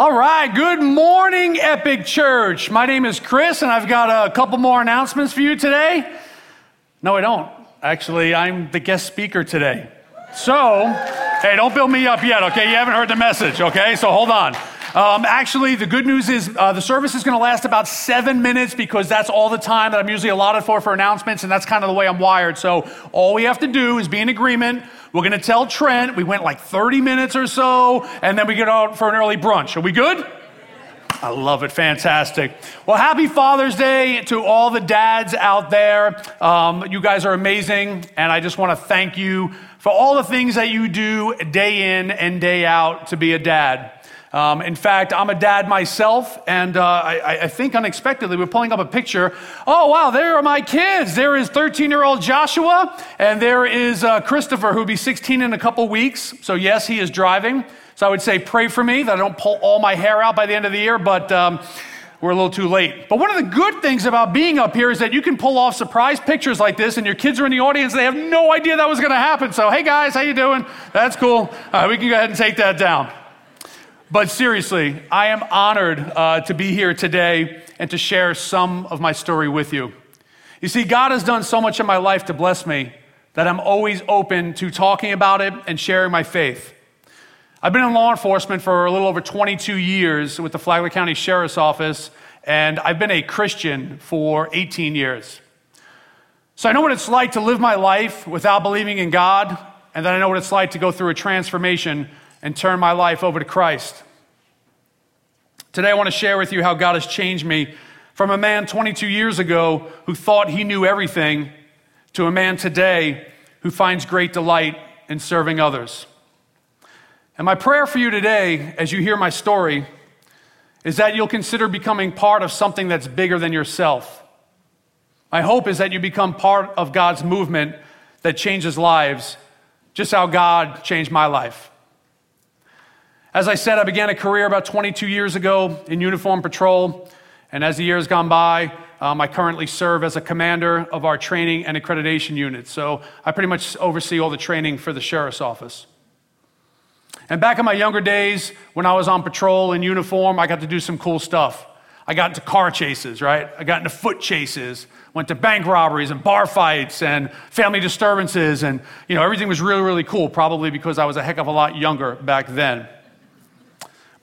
All right, good morning, Epic Church. My name is Chris, and I've got a couple more announcements for you today. No, I don't. Actually, I'm the guest speaker today. So, hey, don't build me up yet, okay? You haven't heard the message, okay? So hold on. Um, actually, the good news is uh, the service is going to last about seven minutes because that's all the time that I'm usually allotted for for announcements, and that's kind of the way I'm wired. So all we have to do is be in agreement. We're going to tell Trent we went like 30 minutes or so, and then we get out for an early brunch. Are we good? I love it. Fantastic. Well, happy Father's Day to all the dads out there. Um, you guys are amazing, and I just want to thank you for all the things that you do day in and day out to be a dad. Um, in fact, I'm a dad myself, and uh, I, I, think unexpectedly we're pulling up a picture. Oh, wow, there are my kids. There is 13 year old Joshua, and there is uh, Christopher, who'll be 16 in a couple weeks. So, yes, he is driving. So, I would say pray for me that I don't pull all my hair out by the end of the year, but. Um, we're a little too late. But one of the good things about being up here is that you can pull off surprise pictures like this, and your kids are in the audience. They have no idea that was going to happen. So, hey guys, how you doing? That's cool. We can go ahead and take that down. But seriously, I am honored uh, to be here today and to share some of my story with you. You see, God has done so much in my life to bless me that I'm always open to talking about it and sharing my faith. I've been in law enforcement for a little over 22 years with the Flagler County Sheriff's Office, and I've been a Christian for 18 years. So I know what it's like to live my life without believing in God, and then I know what it's like to go through a transformation and turn my life over to Christ. Today, I want to share with you how God has changed me from a man 22 years ago who thought he knew everything to a man today who finds great delight in serving others. And my prayer for you today, as you hear my story, is that you'll consider becoming part of something that's bigger than yourself. My hope is that you become part of God's movement that changes lives, just how God changed my life. As I said, I began a career about 22 years ago in uniform patrol, and as the years gone by, um, I currently serve as a commander of our training and accreditation unit. So I pretty much oversee all the training for the sheriff's office. And back in my younger days, when I was on patrol in uniform, I got to do some cool stuff. I got into car chases, right? I got into foot chases, went to bank robberies and bar fights and family disturbances, and you know everything was really, really cool. Probably because I was a heck of a lot younger back then.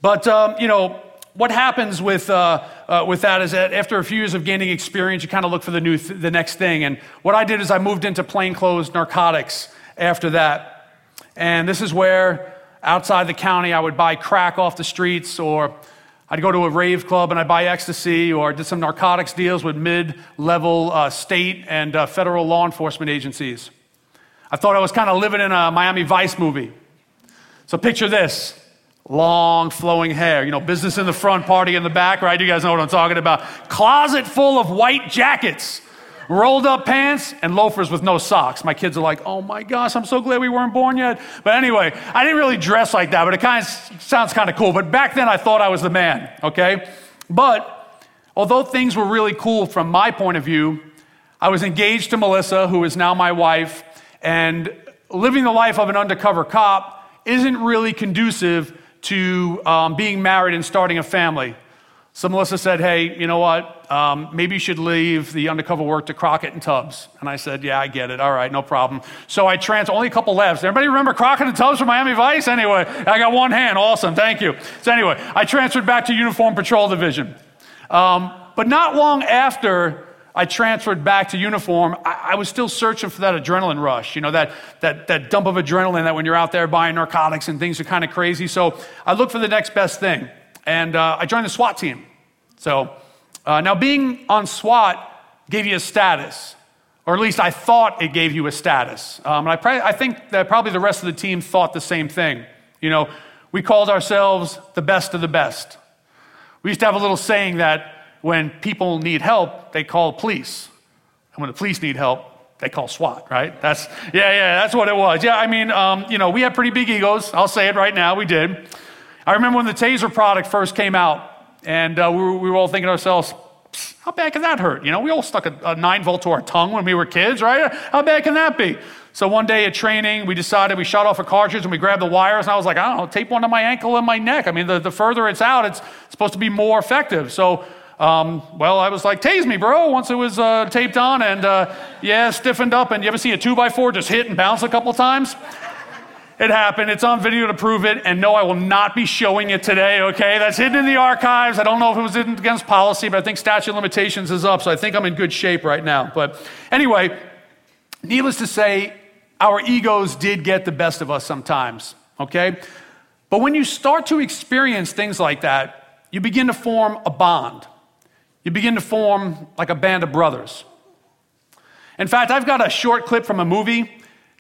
But, um, you know, what happens with, uh, uh, with that is that after a few years of gaining experience, you kind of look for the, new th- the next thing. And what I did is I moved into plainclothes narcotics after that. And this is where outside the county I would buy crack off the streets or I'd go to a rave club and I'd buy ecstasy or did some narcotics deals with mid level uh, state and uh, federal law enforcement agencies. I thought I was kind of living in a Miami Vice movie. So picture this long flowing hair. You know, business in the front, party in the back, right? You guys know what I'm talking about. Closet full of white jackets, rolled up pants, and loafers with no socks. My kids are like, oh my gosh, I'm so glad we weren't born yet. But anyway, I didn't really dress like that, but it kind of sounds kind of cool. But back then I thought I was the man, okay? But although things were really cool from my point of view, I was engaged to Melissa, who is now my wife, and living the life of an undercover cop isn't really conducive to um, being married and starting a family. So Melissa said, Hey, you know what? Um, maybe you should leave the undercover work to Crockett and Tubbs. And I said, Yeah, I get it. All right, no problem. So I trans only a couple left. Everybody remember Crockett and Tubbs from Miami Vice? Anyway, I got one hand. Awesome. Thank you. So anyway, I transferred back to Uniform Patrol Division. Um, but not long after I transferred back to uniform, I, I, was still searching for that adrenaline rush, you know, that, that, that dump of adrenaline that when you're out there buying narcotics and things are kind of crazy. So I looked for the next best thing. And uh, I joined the SWAT team. So uh, now being on SWAT gave you a status, or at least I thought it gave you a status. Um, and I, pr- I think that probably the rest of the team thought the same thing. You know, we called ourselves the best of the best. We used to have a little saying that when people need help, they call police. And when the police need help, they call SWAT, right? That's, yeah, yeah, that's what it was. Yeah, I mean, um, you know, we had pretty big egos. I'll say it right now, we did. I remember when the Taser product first came out, and uh, we, were, we, were, all thinking to ourselves, How bad can that hurt? You know, we all stuck a, a nine volt to our tongue when we were kids, right? How bad can that be? So one day at training, we decided we shot off a cartridge and we grabbed the wires. And I was like, I don't know, tape one to my ankle and my neck. I mean, the, the further it's out, it's supposed to be more effective. So, um, well, I was like, tase me, bro, once it was uh, taped on and, uh, yeah, stiffened up. And you ever see a two by four just hit and bounce a couple times? It happened. It's on video to prove it. And no, I will not be showing it today, okay? That's hidden in the archives. I don't know if it was against policy, but I think statute of limitations is up. So I think I'm in good shape right now. But anyway, needless to say, our egos did get the best of us sometimes, okay? But when you start to experience things like that, you begin to form a bond. You begin to form like a band of brothers. In fact, I've got a short clip from a movie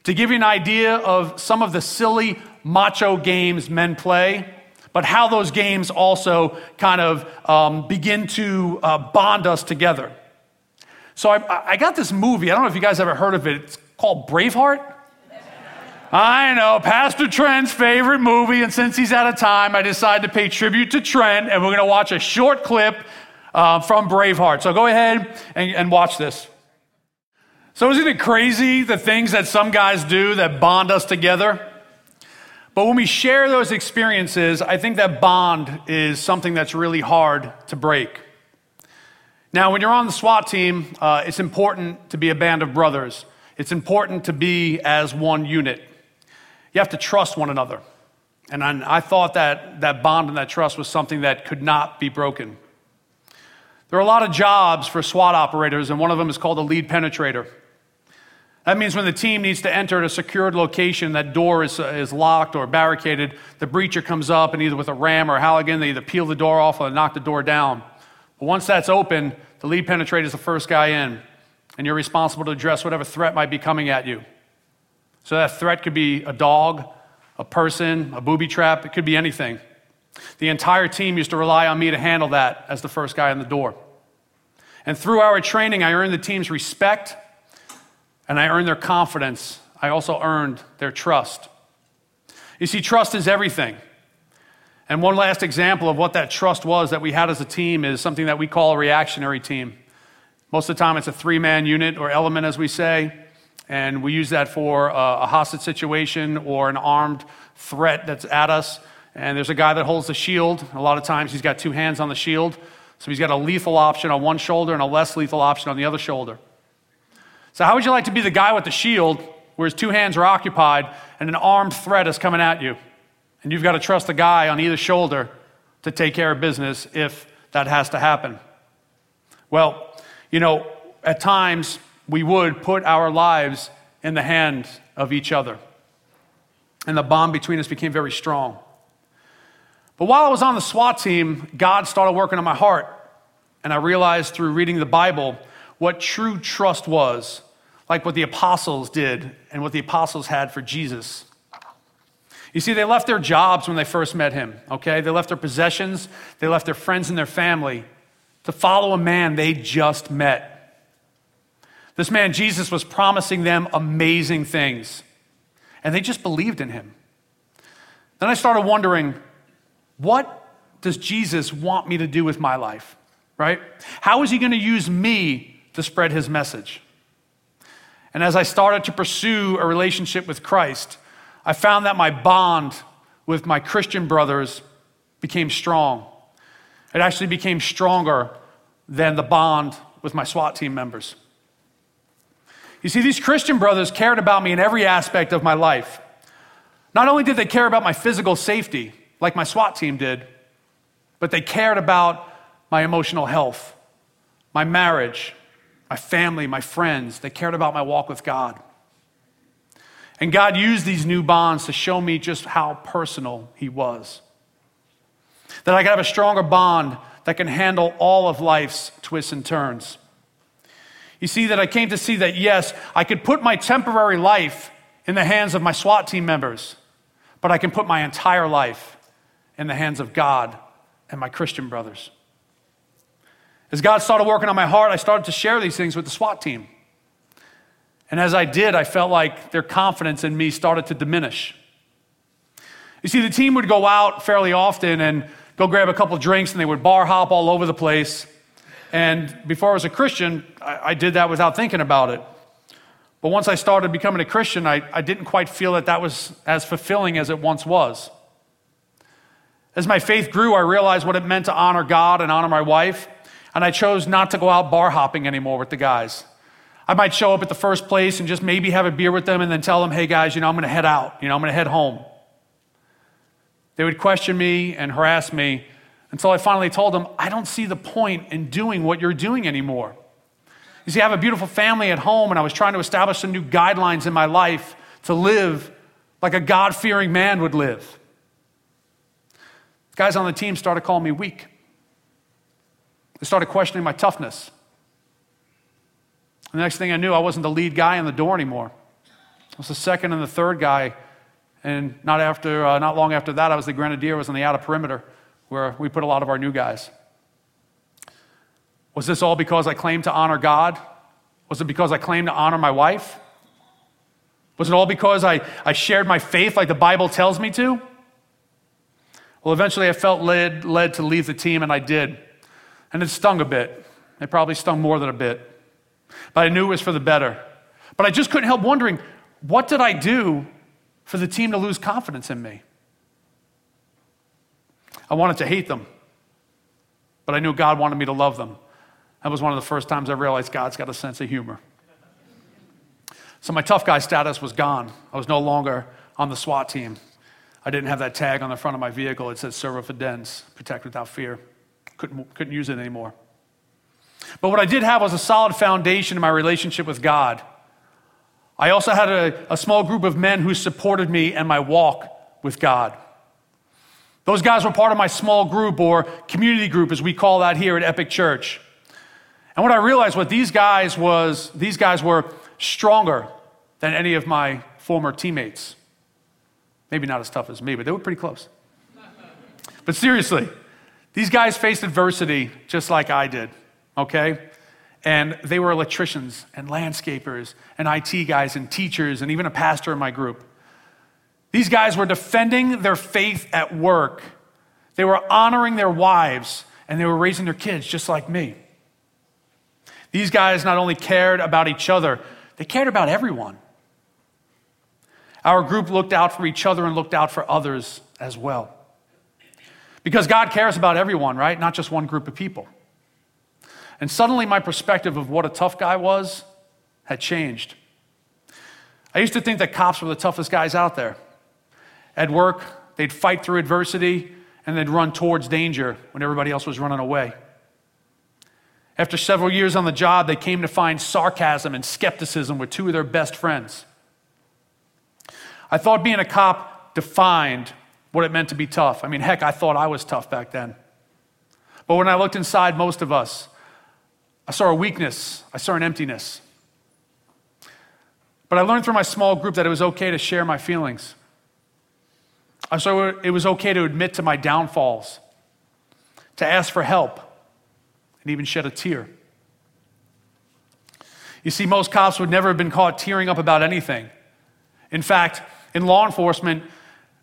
to give you an idea of some of the silly macho games men play, but how those games also kind of um, begin to uh, bond us together. So I, I got this movie. I don't know if you guys ever heard of it. It's called Braveheart. I know, Pastor Trent's favorite movie, and since he's out of time, I decided to pay tribute to Trent, and we're going to watch a short clip uh, from Braveheart. So go ahead and, and watch this. So, isn't it crazy the things that some guys do that bond us together? But when we share those experiences, I think that bond is something that's really hard to break. Now, when you're on the SWAT team, uh, it's important to be a band of brothers. It's important to be as one unit. You have to trust one another. And I, I thought that that bond and that trust was something that could not be broken. There are a lot of jobs for SWAT operators, and one of them is called a lead penetrator. That means when the team needs to enter a secured location, that door is, is locked or barricaded, the breacher comes up and either with a ram or a Halligan, they either peel the door off or knock the door down. But once that's open, the lead penetrator is the first guy in, and you're responsible to address whatever threat might be coming at you. So that threat could be a dog, a person, a booby trap, it could be anything. The entire team used to rely on me to handle that as the first guy in the door. And through our training, I earned the team's respect and I earned their confidence. I also earned their trust. You see, trust is everything. And one last example of what that trust was that we had as a team is something that we call a reactionary team. Most of the time, it's a three man unit or element, as we say, and we use that for uh, a hostage situation or an armed threat that's at us. And there's a guy that holds the shield. A lot of times, he's got two hands on the shield. So he's got a lethal option on one shoulder and a less lethal option on the other shoulder. So, how would you like to be the guy with the shield where his two hands are occupied and an armed threat is coming at you? And you've got to trust the guy on either shoulder to take care of business if that has to happen. Well, you know, at times we would put our lives in the hands of each other. And the bond between us became very strong. But while I was on the SWAT team, God started working on my heart. And I realized through reading the Bible what true trust was, like what the apostles did and what the apostles had for Jesus. You see, they left their jobs when they first met him, okay? They left their possessions, they left their friends and their family to follow a man they just met. This man, Jesus, was promising them amazing things, and they just believed in him. Then I started wondering, what does Jesus want me to do with my life, right? How is he going to use me to spread his message? And as I started to pursue a relationship with Christ, I found that my bond with my Christian brothers became strong. It actually became stronger than the bond with my SWAT team members. You see, these Christian brothers cared about me in every aspect of my life. Not only did they care about my physical safety, like my SWAT team did, but they cared about my emotional health, my marriage, my family, my friends. They cared about my walk with God. And God used these new bonds to show me just how personal He was. That I could have a stronger bond that can handle all of life's twists and turns. You see, that I came to see that yes, I could put my temporary life in the hands of my SWAT team members, but I can put my entire life in the hands of God and my Christian brothers. As God started working on my heart, I started to share these things with the SWAT team. And as I did, I felt like their confidence in me started to diminish. You see, the team would go out fairly often and go grab a couple drinks, and they would bar hop all over the place. And before I was a Christian, I, I did that without thinking about it. But once I started becoming a Christian, I, I didn't quite feel that that was as fulfilling as it once was. As my faith grew, I realized what it meant to honor God and honor my wife, and I chose not to go out bar hopping anymore with the guys. I might show up at the first place and just maybe have a beer with them and then tell them, hey guys, you know, I'm going to head out. You know, I'm going to head home. They would question me and harass me until I finally told them, I don't see the point in doing what you're doing anymore. You see, I have a beautiful family at home, and I was trying to establish some new guidelines in my life to live like a God fearing man would live. Guys on the team started calling me weak. They started questioning my toughness. And The next thing I knew, I wasn't the lead guy in the door anymore. I was the second and the third guy. And not, after, uh, not long after that, I was the grenadier, was on the outer perimeter where we put a lot of our new guys. Was this all because I claimed to honor God? Was it because I claimed to honor my wife? Was it all because I, I shared my faith like the Bible tells me to? Well, eventually I felt led, led to leave the team, and I did. And it stung a bit. It probably stung more than a bit but I knew it was for the better. But I just couldn't help wondering what did I do for the team to lose confidence in me? I wanted to hate them, but I knew God wanted me to love them. That was one of the first times I realized God's got a sense of humor. So my tough guy status was gone. I was no longer on the SWAT team. I didn't have that tag on the front of my vehicle. It said Servo Fidenz, protect without fear. Couldn't, couldn't use it anymore. But what I did have was a solid foundation in my relationship with God. I also had a, a small group of men who supported me and my walk with God. Those guys were part of my small group or community group, as we call that here at Epic Church. And what I realized was these guys was these guys were stronger than any of my former teammates. Maybe not as tough as me, but they were pretty close. but seriously, these guys faced adversity just like I did okay? And they were electricians and landscapers and IT guys and teachers and even a pastor in my group. These guys were defending their faith at work. They were honoring their wives and they were raising their kids just like me. These guys not only cared about each other, they cared about everyone. Our group looked out for each other and looked out for others as well. Because God cares about everyone, right? Not just one group of people. And suddenly, my perspective of what a tough guy was had changed. I used to think that cops were the toughest guys out there. At work, they'd fight through adversity and they'd run towards danger when everybody else was running away. After several years on the job, they came to find sarcasm and skepticism with two of their best friends. I thought being a cop defined what it meant to be tough. I mean, heck, I thought I was tough back then. But when I looked inside most of us, I saw a weakness, I saw an emptiness. But I learned through my small group that it was okay to share my feelings. I saw it was okay to admit to my downfalls, to ask for help, and even shed a tear. You see, most cops would never have been caught tearing up about anything. In fact, in law enforcement,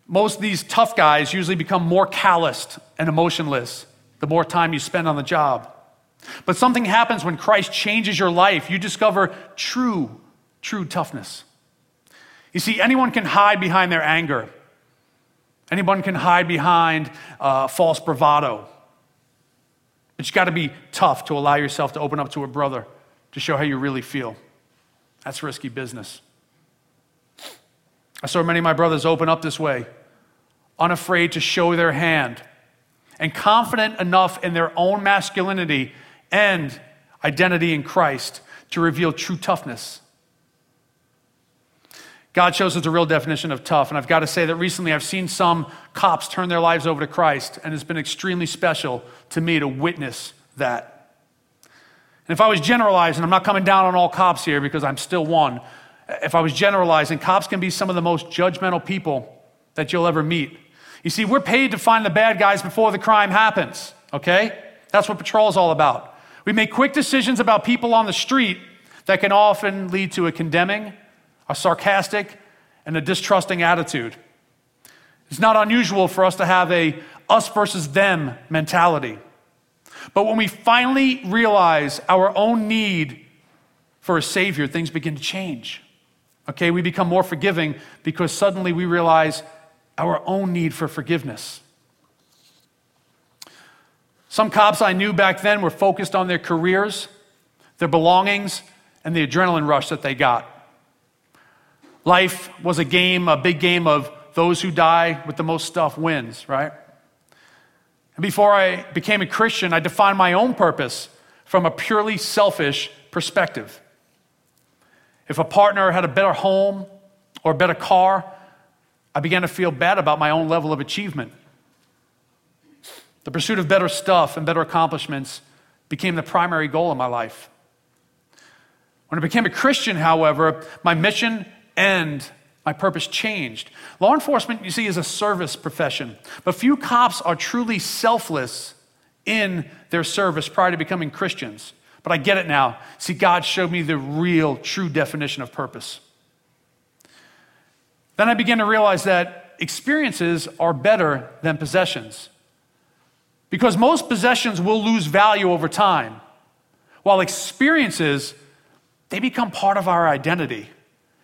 most of these tough guys usually become more calloused and emotionless the more time you spend on the job. But something happens when Christ changes your life. You discover true, true toughness. You see, anyone can hide behind their anger, anyone can hide behind uh, false bravado. But you got to be tough to allow yourself to open up to a brother to show how you really feel. That's risky business. I saw many of my brothers open up this way, unafraid to show their hand, and confident enough in their own masculinity and identity in Christ to reveal true toughness. God shows us the real definition of tough. And I've got to say that recently I've seen some cops turn their lives over to Christ, and it's been extremely special to me to witness that. And if I was generalizing, I'm not coming down on all cops here because I'm still one. If I was generalizing, cops can be some of the most judgmental people that you'll ever meet. You see, we're paid to find the bad guys before the crime happens, okay? That's what patrol is all about. We make quick decisions about people on the street that can often lead to a condemning, a sarcastic, and a distrusting attitude. It's not unusual for us to have a us versus them mentality. But when we finally realize our own need for a Savior, things begin to change. Okay, we become more forgiving because suddenly we realize our own need for forgiveness. Some cops I knew back then were focused on their careers, their belongings, and the adrenaline rush that they got. Life was a game, a big game of those who die with the most stuff wins, right? And before I became a Christian, I defined my own purpose from a purely selfish perspective. If a partner had a better home or a better car, I began to feel bad about my own level of achievement. The pursuit of better stuff and better accomplishments became the primary goal of my life. When I became a Christian, however, my mission and my purpose changed. Law enforcement, you see, is a service profession, but few cops are truly selfless in their service prior to becoming Christians. But I get it now. See, God showed me the real, true definition of purpose. Then I began to realize that experiences are better than possessions. Because most possessions will lose value over time, while experiences, they become part of our identity.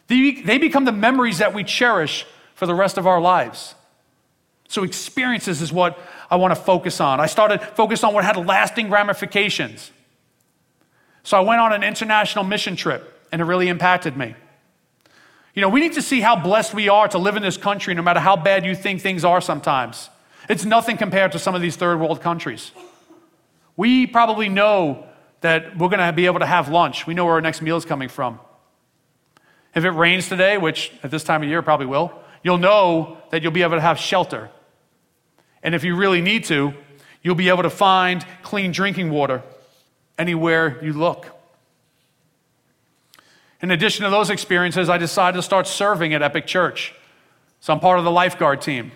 They, they become the memories that we cherish for the rest of our lives. So, experiences is what I want to focus on. I started focused on what had lasting ramifications. So I went on an international mission trip, and it really impacted me. You know, we need to see how blessed we are to live in this country, no matter how bad you think things are sometimes. It's nothing compared to some of these third world countries. We probably know that we're going to be able to have lunch. We know where our next meal is coming from. If it rains today, which at this time of year probably will, you'll know that you'll be able to have shelter. And if you really need to, you'll be able to find clean drinking water anywhere you look. In addition to those experiences, I decided to start serving at Epic Church. So I'm part of the lifeguard team.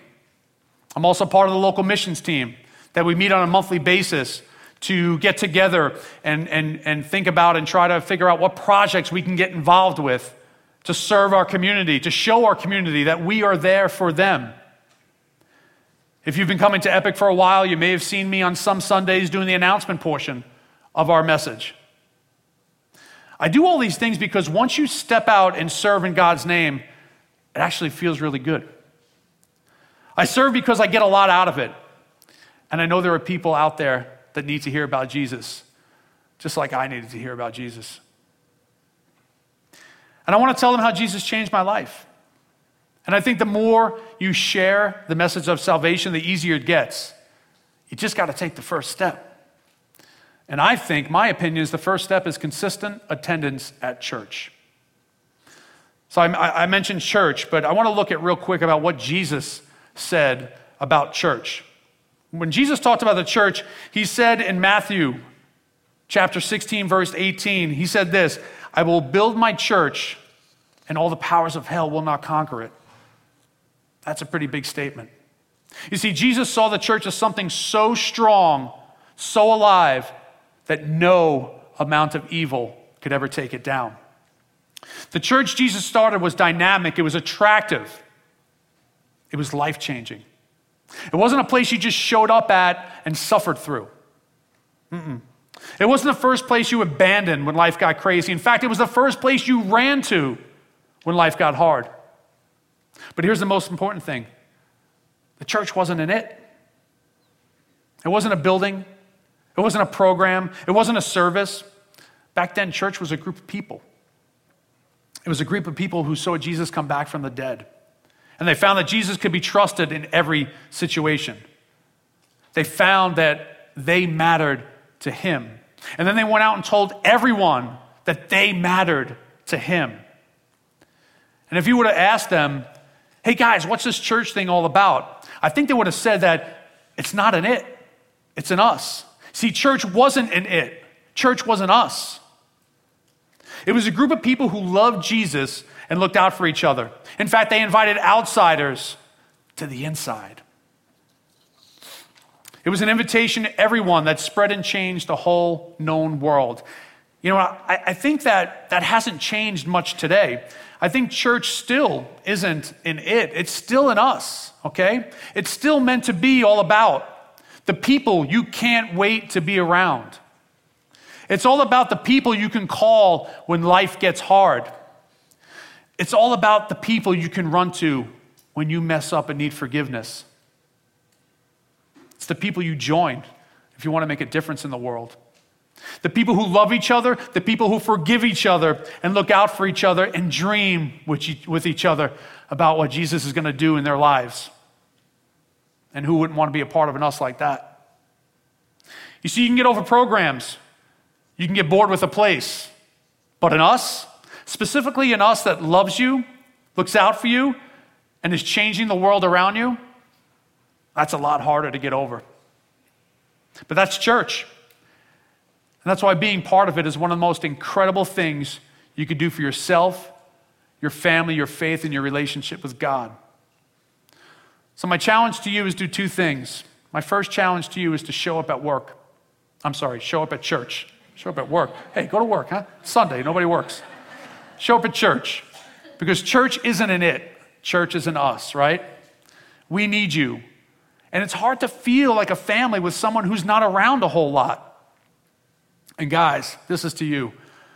I'm also part of the local missions team that we meet on a monthly basis to get together and, and, and think about and try to figure out what projects we can get involved with to serve our community, to show our community that we are there for them. If you've been coming to Epic for a while, you may have seen me on some Sundays doing the announcement portion of our message. I do all these things because once you step out and serve in God's name, it actually feels really good. I serve because I get a lot out of it. And I know there are people out there that need to hear about Jesus, just like I needed to hear about Jesus. And I want to tell them how Jesus changed my life. And I think the more you share the message of salvation, the easier it gets. You just got to take the first step. And I think, my opinion is the first step is consistent attendance at church. So I, I mentioned church, but I want to look at real quick about what Jesus said about church. When Jesus talked about the church, he said in Matthew chapter 16, verse 18, he said this I will build my church, and all the powers of hell will not conquer it. That's a pretty big statement. You see, Jesus saw the church as something so strong, so alive, that no amount of evil could ever take it down. The church Jesus started was dynamic, it was attractive, it was life changing. It wasn't a place you just showed up at and suffered through. Mm-mm. It wasn't the first place you abandoned when life got crazy. In fact, it was the first place you ran to when life got hard. But here's the most important thing the church wasn't in it. It wasn't a building, it wasn't a program, it wasn't a service. Back then, church was a group of people. It was a group of people who saw Jesus come back from the dead. And they found that Jesus could be trusted in every situation. They found that they mattered to him. And then they went out and told everyone that they mattered to him. And if you would have asked them, hey guys, what's this church thing all about? I think they would have said that it's not an it, it's an us. See, church wasn't an it, church wasn't us. It was a group of people who loved Jesus and looked out for each other. In fact, they invited outsiders to the inside. It was an invitation to everyone that spread and changed the whole known world. You know, I, I, think that that hasn't changed much today. I think church still isn't in it, it's still in us, okay? It's still meant to be all about the people you can't wait to be around. It's all about the people you can call when life gets hard. It's all about the people you can run to when you mess up and need forgiveness. It's the people you join if you want to make a difference in the world. The people who love each other, the people who forgive each other and look out for each other and dream with each other about what Jesus is going to do in their lives. And who wouldn't want to be a part of an us like that? You see, you can get over programs, you can get bored with a place, but an us, specifically an us that loves you, looks out for you, and is changing the world around you, that's a lot harder to get over. But that's church. And that's why being part of it is one of the most incredible things you could do for yourself, your family, your faith, and your relationship with God. So, my challenge to you is do two things. My first challenge to you is to show up at work. I'm sorry, show up at church. Show up at work. Hey, go to work, huh? Sunday, nobody works. Show up at church. Because church isn't an it, church is an us, right? We need you. And it's hard to feel like a family with someone who's not around a whole lot. And guys, this is to you.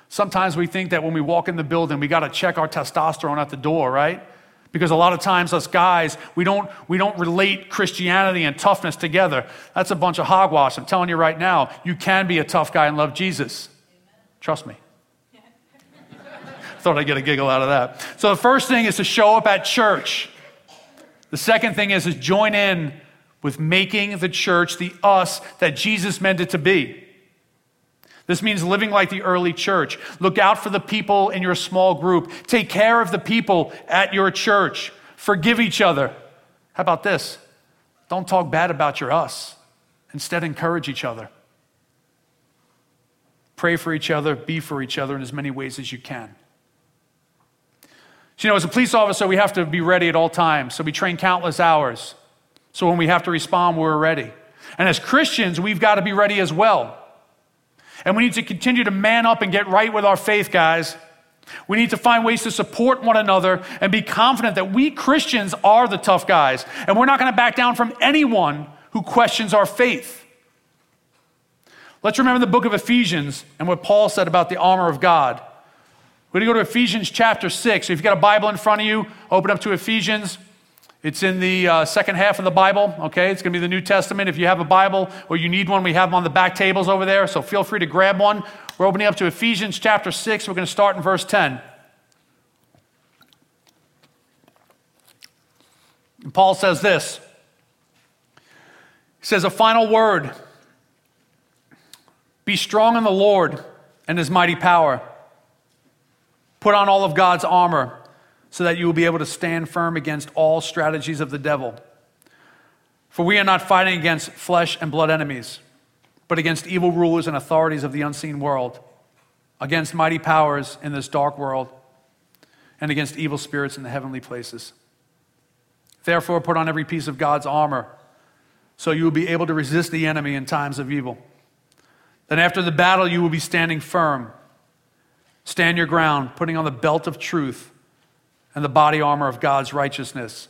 Sometimes we think that when we walk in the building, we got to check our testosterone at the door, right? Because a lot of times, us guys, we don't, we don't relate Christianity and toughness together. That's a bunch of hogwash. I'm telling you right now, you can be a tough guy and love Jesus. Trust me. Thought I'd get a giggle out of that. So the first thing is to show up at church. The second thing is to join in with making the church the us that Jesus meant it to be. This means living like the early church. Look out for the people in your small group. Take care of the people at your church. Forgive each other. How about this? Don't talk bad about your us. Instead, encourage each other. Pray for each other, be for each other in as many ways as you can. So, you know, as a police officer, we have to be ready at all times. So we train countless hours. So when we have to respond, we're ready. And as Christians, we've got to be ready as well. And we need to continue to man up and get right with our faith, guys. We need to find ways to support one another and be confident that we Christians are the tough guys. And we're not going to back down from anyone who questions our faith. Let's remember the book of Ephesians and what Paul said about the armor of God. We're going to go to Ephesians chapter 6. So if you've got a Bible in front of you, open up to Ephesians it's in the uh, second half of the Bible, okay? It's going to be the New Testament. If you have a Bible or you need one, we have them on the back tables over there, so feel free to grab one. We're opening up to Ephesians chapter 6. We're going to start in verse 10. And Paul says this He says, A final word Be strong in the Lord and his mighty power. Put on all of God's armor so that you will be able to stand firm against all strategies of the devil. For we are not fighting against flesh and blood enemies, but against evil rulers and authorities of the unseen world, against mighty powers in this dark world, and against evil spirits in the heavenly places. Therefore, put on every piece of God's armor, so you will be able to resist the enemy in times of evil. Then, after the battle, you will be standing firm. Stand your ground, putting on the belt of truth and the body armor of God's righteousness.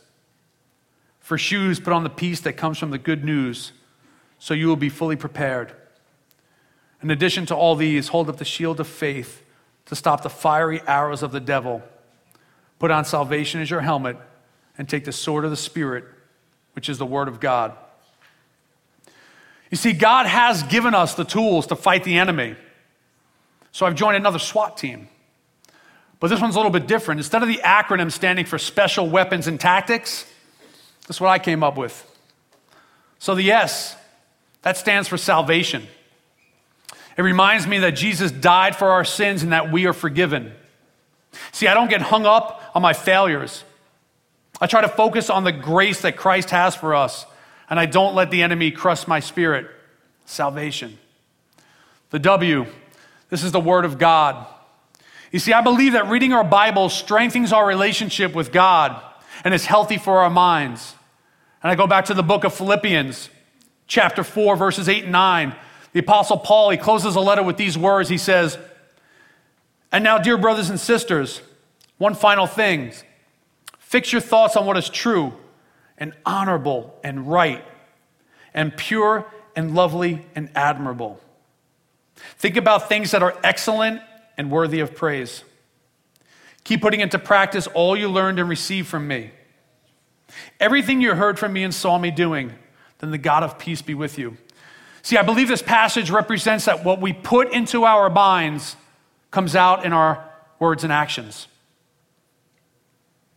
For shoes, put on the peace that comes from the good news, so you will be fully prepared. In addition to all these, hold up the shield of faith to stop the fiery arrows of the devil. Put on salvation as your helmet, and take the sword of the Spirit, which is the Word of God. You see, God has given us the tools to fight the enemy. So I've joined another SWAT team. But this one's a little bit different. Instead of the acronym standing for Special Weapons and Tactics, that's what I came up with. So the S, that stands for salvation. It reminds me that Jesus died for our sins and that we are forgiven. See, I don't get hung up on my failures. I try to focus on the grace that Christ has for us, and I don't let the enemy crush my spirit. Salvation. The W, this is the Word of God. You see, I believe that reading our Bible strengthens our relationship with God and is healthy for our minds. And I go back to the book of Philippians, chapter 4, verses 8 and 9. The Apostle Paul, he closes a letter with these words. He says, And now, dear brothers and sisters, one final thing. Fix your thoughts on what is true and honorable and right. and pure and lovely and admirable. Think about things that are excellent and worthy of praise. Keep putting into practice all you learned and received from me. Everything you heard from me and saw me doing, then the God of peace be with you. See, I believe this passage represents that what we put into our minds comes out in our words and actions.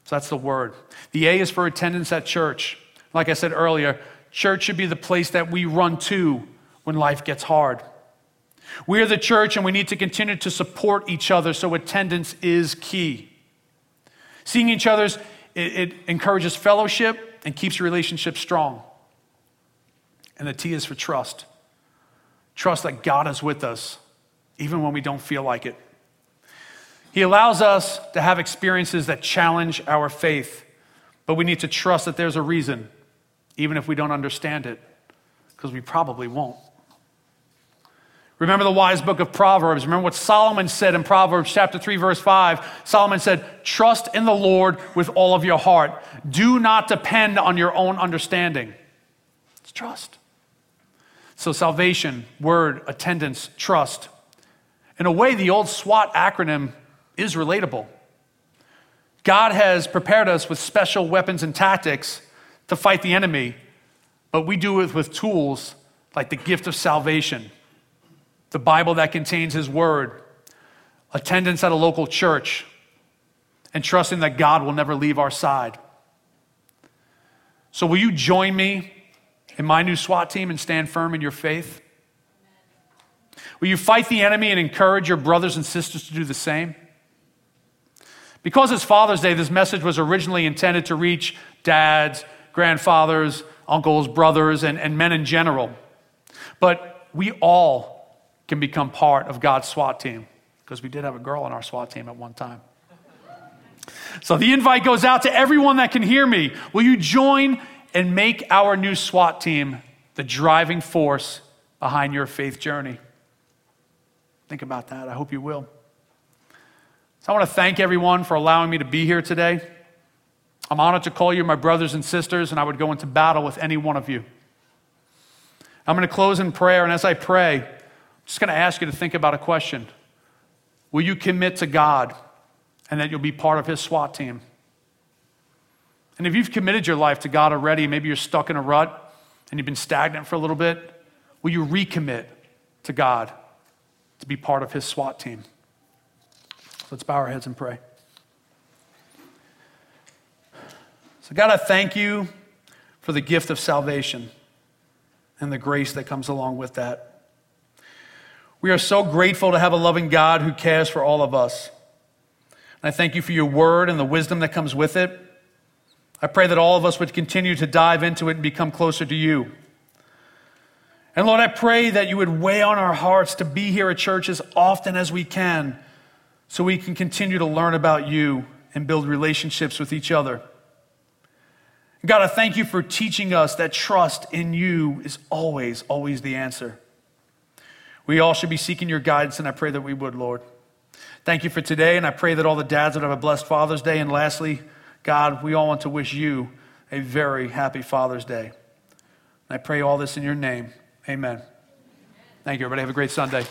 So that's the word. The A is for attendance at church. Like I said earlier, church should be the place that we run to when life gets hard. We are the church and we need to continue to support each other, so attendance is key. Seeing each other's, it, it encourages fellowship and keeps relationships strong. And the T is for trust. Trust that God is with us, even when we don't feel like it. He allows us to have experiences that challenge our faith, but we need to trust that there's a reason, even if we don't understand it, because we probably won't. Remember the wise book of Proverbs. Remember what Solomon said in Proverbs chapter 3, verse 5. Solomon said, Trust in the Lord with all of your heart. Do not depend on your own understanding. It's trust. So, salvation, word, attendance, trust. In a way, the old SWAT acronym is relatable. God has prepared us with special weapons and tactics to fight the enemy, but we do it with tools like the gift of salvation the Bible that contains His Word, attendance at a local church, and trusting that God will never leave our side. So, will you join me in my new SWAT team and stand firm in your faith? Will you fight the enemy and encourage your brothers and sisters to do the same? Because it's Father's Day, this message was originally intended to reach dads, grandfathers, uncles, brothers, and, and men in general. But we all can become part of God's SWAT team because we did have a girl on our SWAT team at one time. So the invite goes out to everyone that can hear me. Will you join and make our new SWAT team the driving force behind your faith journey? Think about that. I hope you will. So I want to thank everyone for allowing me to be here today. I'm honored to call you my brothers and sisters, and I would go into battle with any one of you. I'm going to close in prayer, and as I pray, just going to ask you to think about a question. Will you commit to God and that you'll be part of His SWAT team? And if you've committed your life to God already, maybe you're stuck in a rut and you've been stagnant for a little bit, will you recommit to God to be part of His SWAT team? Let's bow our heads and pray. So, God, I thank you for the gift of salvation and the grace that comes along with that. We are so grateful to have a loving God who cares for all of us. And I thank you for your word and the wisdom that comes with it. I pray that all of us would continue to dive into it and become closer to you. And Lord, I pray that you would weigh on our hearts to be here at church as often as we can so we can continue to learn about you and build relationships with each other. God, I thank you for teaching us that trust in you is always, always the answer. We all should be seeking your guidance, and I pray that we would, Lord. Thank you for today, and I pray that all the dads would have a blessed Father's Day. And lastly, God, we all want to wish you a very happy Father's Day. And I pray all this in your name. Amen. Thank you, everybody. Have a great Sunday.